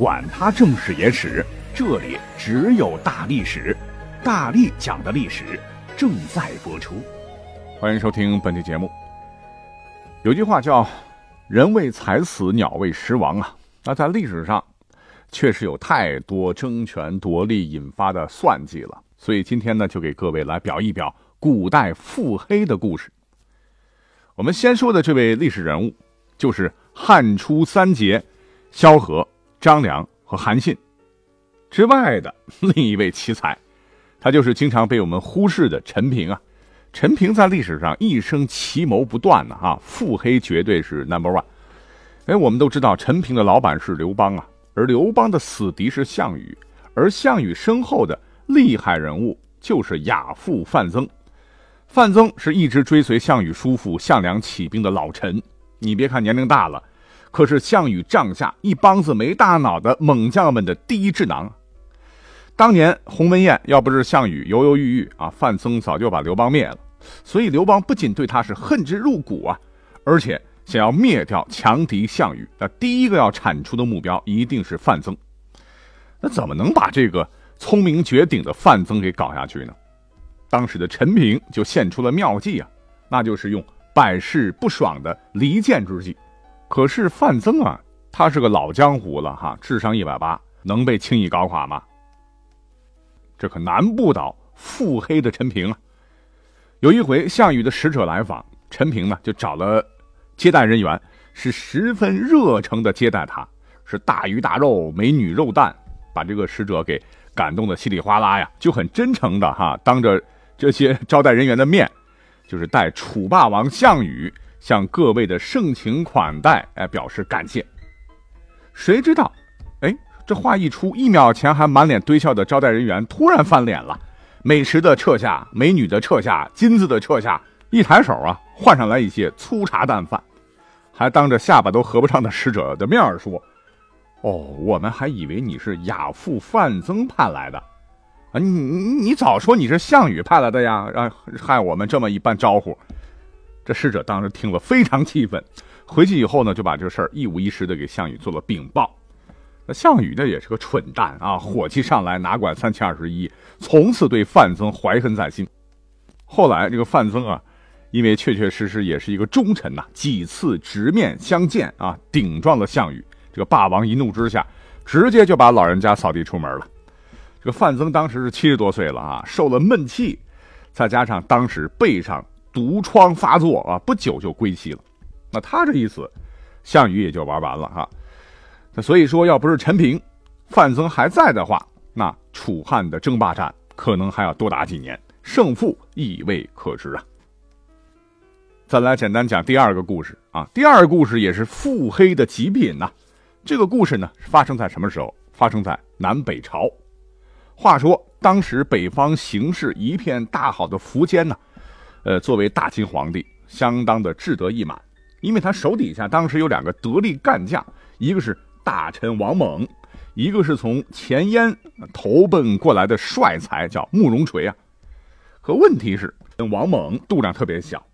管他正史野史。这里只有大历史，大力讲的历史正在播出，欢迎收听本期节目。有句话叫“人为财死，鸟为食亡”啊，那在历史上确实有太多争权夺利引发的算计了，所以今天呢，就给各位来表一表古代腹黑的故事。我们先说的这位历史人物，就是汉初三杰萧何、张良和韩信。之外的另一位奇才，他就是经常被我们忽视的陈平啊。陈平在历史上一生奇谋不断呢，哈，腹黑绝对是 number one。哎，我们都知道陈平的老板是刘邦啊，而刘邦的死敌是项羽，而项羽身后的厉害人物就是亚父范增。范增是一直追随项羽叔父项梁起兵的老臣，你别看年龄大了，可是项羽帐下一帮子没大脑的猛将们的第一智囊。当年鸿门宴要不是项羽犹犹豫豫啊，范增早就把刘邦灭了。所以刘邦不仅对他是恨之入骨啊，而且想要灭掉强敌项羽，那第一个要铲除的目标一定是范增。那怎么能把这个聪明绝顶的范增给搞下去呢？当时的陈平就献出了妙计啊，那就是用百试不爽的离间之计。可是范增啊，他是个老江湖了哈，智商一百八，能被轻易搞垮吗？这可难不倒腹黑的陈平啊！有一回，项羽的使者来访，陈平呢就找了接待人员，是十分热诚的接待他，是大鱼大肉、美女肉蛋，把这个使者给感动的稀里哗啦呀，就很真诚的哈，当着这些招待人员的面，就是带楚霸王项羽向各位的盛情款待，哎，表示感谢。谁知道，哎。这话一出，一秒前还满脸堆笑的招待人员突然翻脸了，美食的撤下，美女的撤下，金子的撤下，一抬手啊，换上来一些粗茶淡饭，还当着下巴都合不上的使者的面说：“哦，我们还以为你是亚父范增派来的，啊，你你你早说你是项羽派来的呀，让害我们这么一般招呼。”这使者当时听了非常气愤，回去以后呢，就把这事儿一五一十的给项羽做了禀报。那项羽呢也是个蠢蛋啊，火气上来哪管三七二十一，从此对范增怀恨在心。后来这个范增啊，因为确确实实也是一个忠臣呐，几次直面相见啊，顶撞了项羽。这个霸王一怒之下，直接就把老人家扫地出门了。这个范增当时是七十多岁了啊，受了闷气，再加上当时背上毒疮发作啊，不久就归西了。那他这一死，项羽也就玩完了哈。那所以说，要不是陈平、范增还在的话，那楚汉的争霸战可能还要多打几年，胜负亦未可知啊。再来简单讲第二个故事啊，第二个故事也是腹黑的极品呐。这个故事呢，发生在什么时候？发生在南北朝。话说当时北方形势一片大好的苻坚呢，呃，作为大秦皇帝，相当的志得意满，因为他手底下当时有两个得力干将，一个是。大臣王猛，一个是从前燕投奔过来的帅才，叫慕容垂啊。可问题是，王猛度量特别小，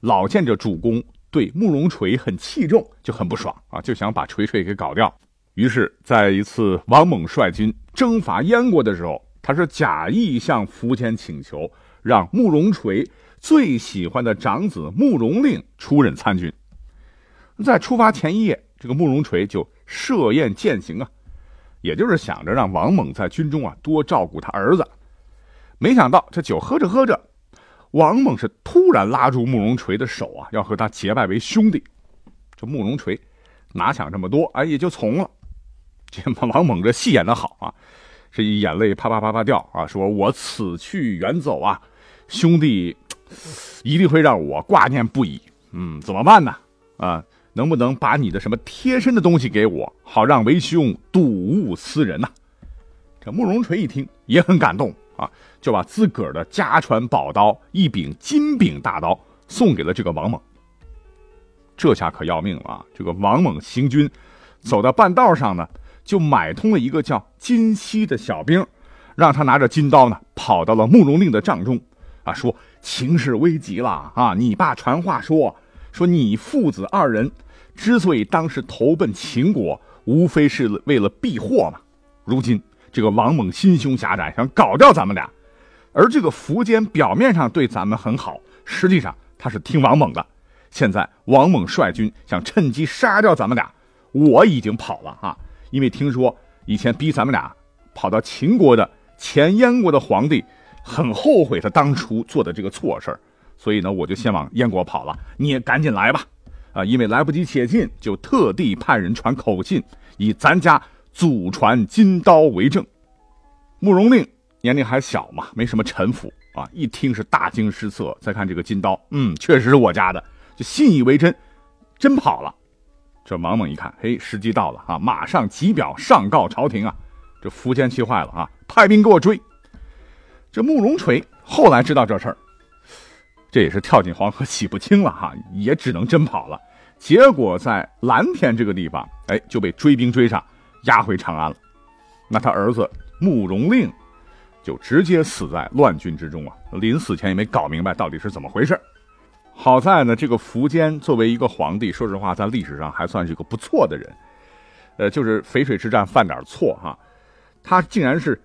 老见着主公对慕容垂很器重，就很不爽啊，就想把垂垂给搞掉。于是，在一次王猛率军征伐燕国的时候，他是假意向苻坚请求，让慕容垂最喜欢的长子慕容令出任参军。在出发前一夜，这个慕容垂就。设宴饯行啊，也就是想着让王猛在军中啊多照顾他儿子。没想到这酒喝着喝着，王猛是突然拉住慕容垂的手啊，要和他结拜为兄弟。这慕容垂哪想这么多，哎，也就从了。这王猛这戏演的好啊，这一眼泪啪啪啪啪掉啊，说我此去远走啊，兄弟一定会让我挂念不已。嗯，怎么办呢？啊？能不能把你的什么贴身的东西给我，好让为兄睹物思人呐？这慕容垂一听也很感动啊，就把自个儿的家传宝刀一柄金柄大刀送给了这个王猛。这下可要命了啊！这个王猛行军走到半道上呢，就买通了一个叫金熙的小兵，让他拿着金刀呢，跑到了慕容令的帐中，啊，说情势危急了啊！你爸传话说，说你父子二人之所以当时投奔秦国，无非是为了避祸嘛。如今这个王猛心胸狭窄，想搞掉咱们俩，而这个苻坚表面上对咱们很好，实际上他是听王猛的。现在王猛率军想趁机杀掉咱们俩，我已经跑了啊！因为听说以前逼咱们俩跑到秦国的前燕国的皇帝很后悔他当初做的这个错事所以呢，我就先往燕国跑了。你也赶紧来吧，啊！因为来不及且进，就特地派人传口信，以咱家祖传金刀为证。慕容令年龄还小嘛，没什么城府啊，一听是大惊失色。再看这个金刀，嗯，确实是我家的。就信以为真，真跑了。这王猛一看，嘿，时机到了啊，马上急表上告朝廷啊！这苻坚气坏了啊，派兵给我追。这慕容垂后来知道这事儿，这也是跳进黄河洗不清了哈，也只能真跑了。结果在蓝田这个地方，哎，就被追兵追上，押回长安了。那他儿子慕容令就直接死在乱军之中啊！临死前也没搞明白到底是怎么回事。好在呢，这个苻坚作为一个皇帝，说实话，在历史上还算是一个不错的人。呃，就是淝水之战犯点错哈，他竟然是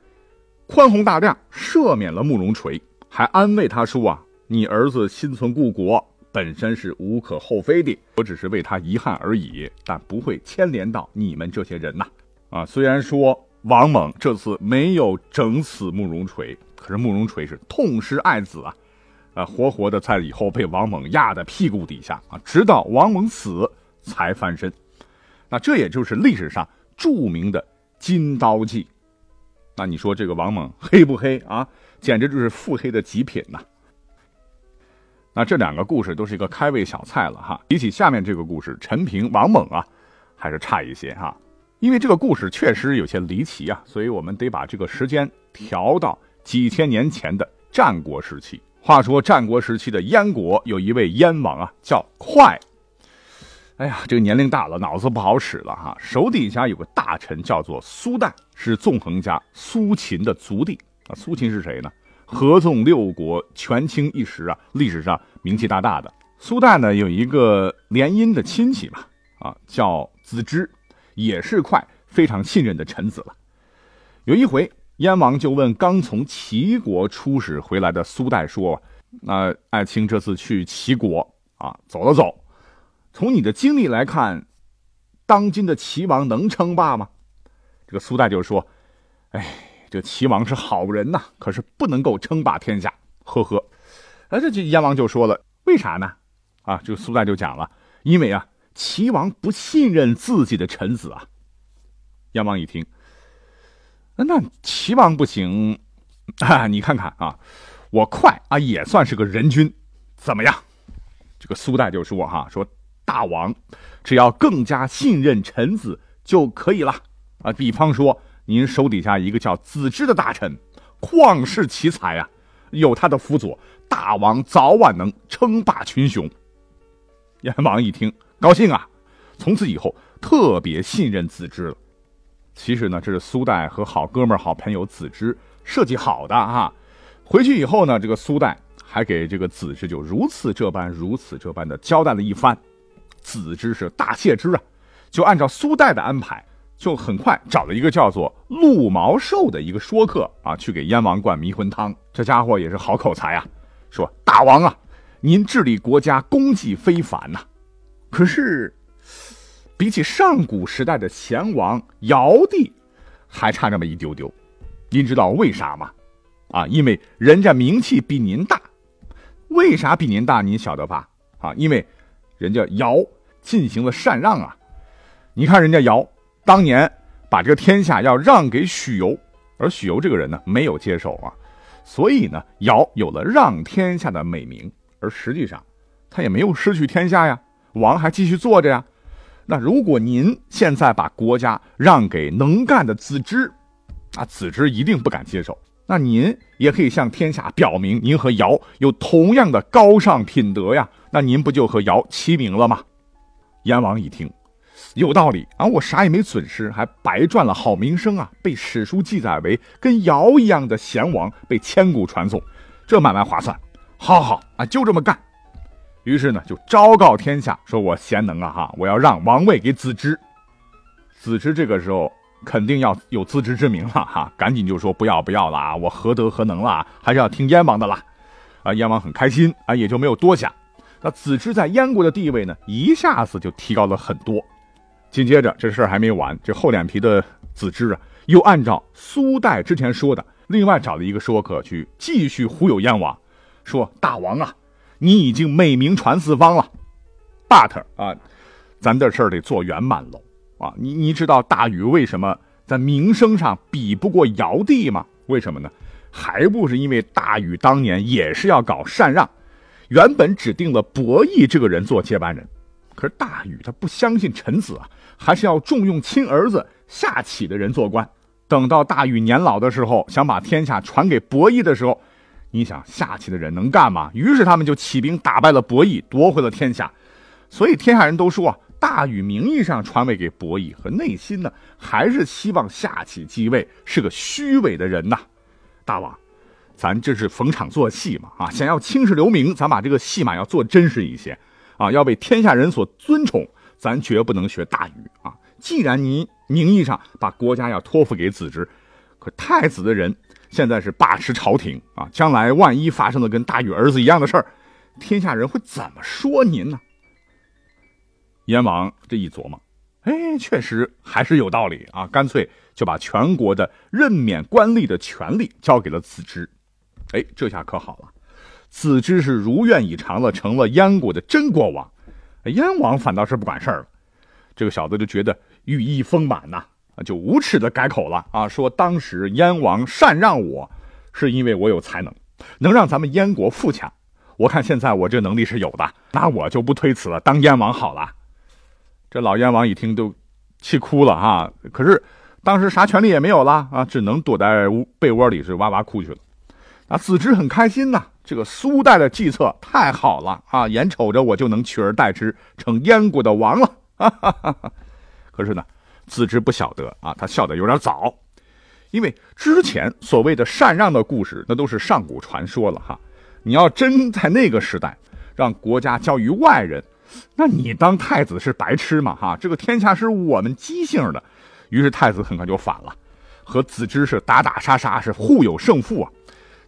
宽宏大量，赦免了慕容垂，还安慰他说啊：“你儿子心存故国，本身是无可厚非的，我只是为他遗憾而已，但不会牵连到你们这些人呐。”啊，虽然说王猛这次没有整死慕容垂，可是慕容垂是痛失爱子啊。啊，活活的在以后被王猛压在屁股底下啊，直到王猛死才翻身。那这也就是历史上著名的金刀记。那你说这个王猛黑不黑啊？简直就是腹黑的极品呐！那这两个故事都是一个开胃小菜了哈。比起下面这个故事，陈平王猛啊，还是差一些哈。因为这个故事确实有些离奇啊，所以我们得把这个时间调到几千年前的战国时期。话说战国时期的燕国有一位燕王啊，叫快。哎呀，这个年龄大了，脑子不好使了哈。手底下有个大臣叫做苏代，是纵横家苏秦的族弟啊。苏秦是谁呢？合纵六国，权倾一时啊，历史上名气大大的。苏代呢有一个联姻的亲戚嘛，啊，叫子之，也是快非常信任的臣子了。有一回。燕王就问刚从齐国出使回来的苏代说：“那爱卿这次去齐国啊，走了走，从你的经历来看，当今的齐王能称霸吗？”这个苏代就说：“哎，这齐王是好人呐，可是不能够称霸天下。”呵呵，哎，这燕王就说了：“为啥呢？”啊，这个苏代就讲了：“因为啊，齐王不信任自己的臣子啊。”燕王一听。那齐王不行 啊！你看看啊，我快啊也算是个人君，怎么样？这个苏代就说哈，说大王只要更加信任臣子就可以了啊。比方说，您手底下一个叫子之的大臣，旷世奇才啊，有他的辅佐，大王早晚能称霸群雄。燕王一听高兴啊，从此以后特别信任子之了。其实呢，这是苏代和好哥们儿、好朋友子之设计好的哈。回去以后呢，这个苏代还给这个子之就如此这般、如此这般的交代了一番。子之是大谢之啊，就按照苏代的安排，就很快找了一个叫做陆毛寿的一个说客啊，去给燕王灌迷魂汤。这家伙也是好口才啊，说大王啊，您治理国家功绩非凡呐，可是。比起上古时代的贤王尧帝，还差那么一丢丢。您知道为啥吗？啊，因为人家名气比您大。为啥比您大？您晓得吧？啊，因为人家尧进行了禅让啊。你看人家尧当年把这个天下要让给许由，而许由这个人呢没有接受啊，所以呢尧有了让天下的美名。而实际上他也没有失去天下呀，王还继续坐着呀。那如果您现在把国家让给能干的子之，啊，子之一定不敢接受。那您也可以向天下表明，您和尧有同样的高尚品德呀，那您不就和尧齐名了吗？燕王一听，有道理啊，我啥也没损失，还白赚了好名声啊，被史书记载为跟尧一样的贤王，被千古传颂，这买卖划算。好好啊，就这么干。于是呢，就昭告天下，说我贤能啊哈，我要让王位给子之。子之这个时候。肯定要有自知之明了哈，赶紧就说不要不要了啊，我何德何能了，还是要听燕王的啦。啊，燕王很开心啊，也就没有多想。那子之在燕国的地位呢，一下子就提高了很多。紧接着这事儿还没完，这厚脸皮的子之啊，又按照苏代之前说的，另外找了一个说客去继续忽悠燕王，说大王啊，你已经美名传四方了，but 啊，咱这事儿得做圆满喽。啊，你你知道大禹为什么在名声上比不过尧帝吗？为什么呢？还不是因为大禹当年也是要搞禅让，原本指定了伯益这个人做接班人，可是大禹他不相信臣子啊，还是要重用亲儿子夏启的人做官。等到大禹年老的时候，想把天下传给伯益的时候，你想夏启的人能干吗？于是他们就起兵打败了伯益，夺回了天下。所以天下人都说啊。大禹名义上传位给伯益，和内心呢还是希望夏启继位，是个虚伪的人呐。大王，咱这是逢场作戏嘛啊！想要青史留名，咱把这个戏码要做真实一些啊，要被天下人所尊崇。咱绝不能学大禹啊！既然您名义上把国家要托付给子之，可太子的人现在是把持朝廷啊，将来万一发生了跟大禹儿子一样的事儿，天下人会怎么说您呢？燕王这一琢磨，哎，确实还是有道理啊！干脆就把全国的任免官吏的权利交给了子之。哎，这下可好了，子之是如愿以偿了，成了燕国的真国王。燕王反倒是不管事儿了，这个小子就觉得羽翼丰满呐，就无耻的改口了啊，说当时燕王禅让我，是因为我有才能，能让咱们燕国富强。我看现在我这能力是有的，那我就不推辞了，当燕王好了。这老燕王一听都气哭了哈，可是当时啥权利也没有了啊，只能躲在屋被窝里是哇哇哭去了。啊，子之很开心呐，这个苏代的计策太好了啊，眼瞅着我就能取而代之，成燕国的王了。哈哈哈哈可是呢，子之不晓得啊，他笑得有点早，因为之前所谓的禅让的故事，那都是上古传说了哈。你要真在那个时代，让国家交于外人。那你当太子是白痴吗？哈，这个天下是我们姬姓的，于是太子很快就反了，和子之是打打杀杀，是互有胜负啊。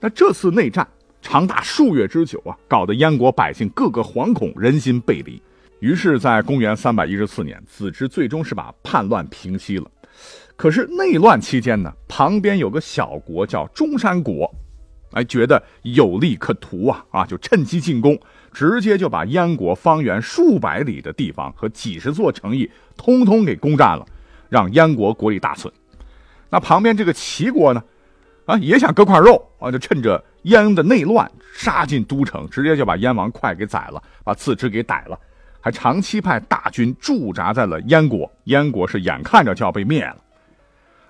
那这次内战长达数月之久啊，搞得燕国百姓个个惶恐，人心背离。于是，在公元三百一十四年，子之最终是把叛乱平息了。可是内乱期间呢，旁边有个小国叫中山国，哎，觉得有利可图啊，啊，就趁机进攻。直接就把燕国方圆数百里的地方和几十座城邑通通给攻占了，让燕国国力大损。那旁边这个齐国呢，啊也想割块肉啊，就趁着燕的内乱杀进都城，直接就把燕王哙给宰了，把次之给逮了，还长期派大军驻扎在了燕国。燕国是眼看着就要被灭了，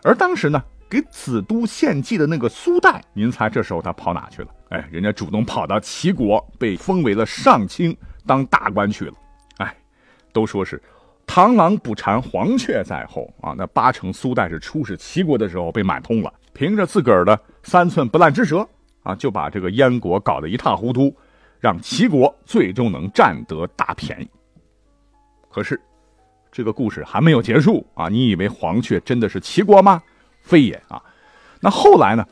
而当时呢。给子都献祭的那个苏代，您猜这时候他跑哪去了？哎，人家主动跑到齐国，被封为了上卿，当大官去了。哎，都说是螳螂捕蝉，黄雀在后啊。那八成苏代是出使齐国的时候被买通了，凭着自个儿的三寸不烂之舌啊，就把这个燕国搞得一塌糊涂，让齐国最终能占得大便宜。可是，这个故事还没有结束啊！你以为黄雀真的是齐国吗？非也啊，那后来呢？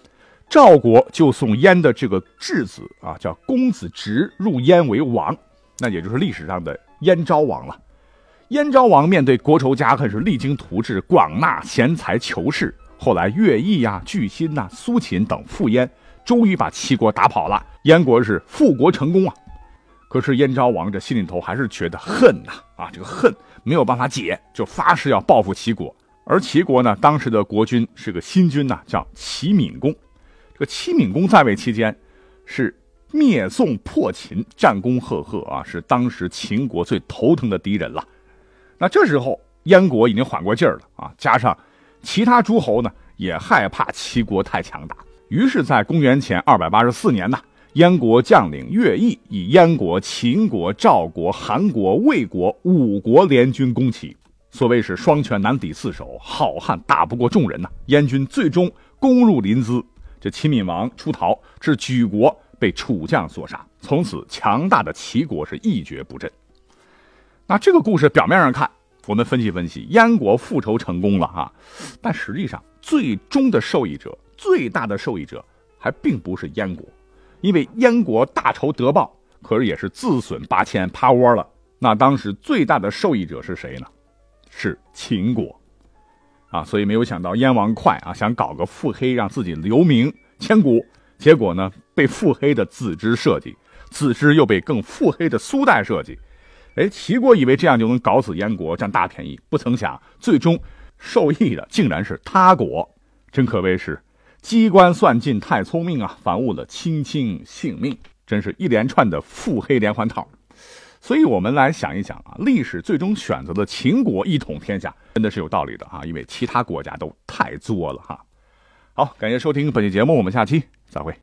赵国就送燕的这个质子啊，叫公子直入燕为王，那也就是历史上的燕昭王了。燕昭王面对国仇家恨，是励精图治，广纳贤才求士。后来乐毅呀、巨辛呐、苏秦等赴燕，终于把齐国打跑了，燕国是复国成功啊。可是燕昭王这心里头还是觉得恨呐，啊，这个恨没有办法解，就发誓要报复齐国。而齐国呢，当时的国君是个新君呐，叫齐闵公。这个齐闵公在位期间，是灭宋破秦，战功赫赫啊，是当时秦国最头疼的敌人了。那这时候燕国已经缓过劲儿了啊，加上其他诸侯呢也害怕齐国太强大，于是，在公元前二百八十四年呢，燕国将领乐毅以燕国、秦国、赵国、韩国、魏国五国联军攻齐。所谓是双拳难敌四手，好汉打不过众人呐。燕军最终攻入临淄，这齐闵王出逃，至举国被楚将所杀。从此，强大的齐国是一蹶不振。那这个故事表面上看，我们分析分析，燕国复仇成功了啊，但实际上，最终的受益者、最大的受益者还并不是燕国，因为燕国大仇得报，可是也是自损八千，趴窝了。那当时最大的受益者是谁呢？是秦国，啊，所以没有想到燕王快啊，想搞个腹黑，让自己留名千古。结果呢，被腹黑的子之设计，子之又被更腹黑的苏代设计。哎，齐国以为这样就能搞死燕国，占大便宜，不曾想最终受益的竟然是他国，真可谓是机关算尽太聪明啊，反误了卿卿性命，真是一连串的腹黑连环套。所以我们来想一想啊，历史最终选择的秦国一统天下，真的是有道理的啊，因为其他国家都太作了哈。好，感谢收听本期节目，我们下期再会。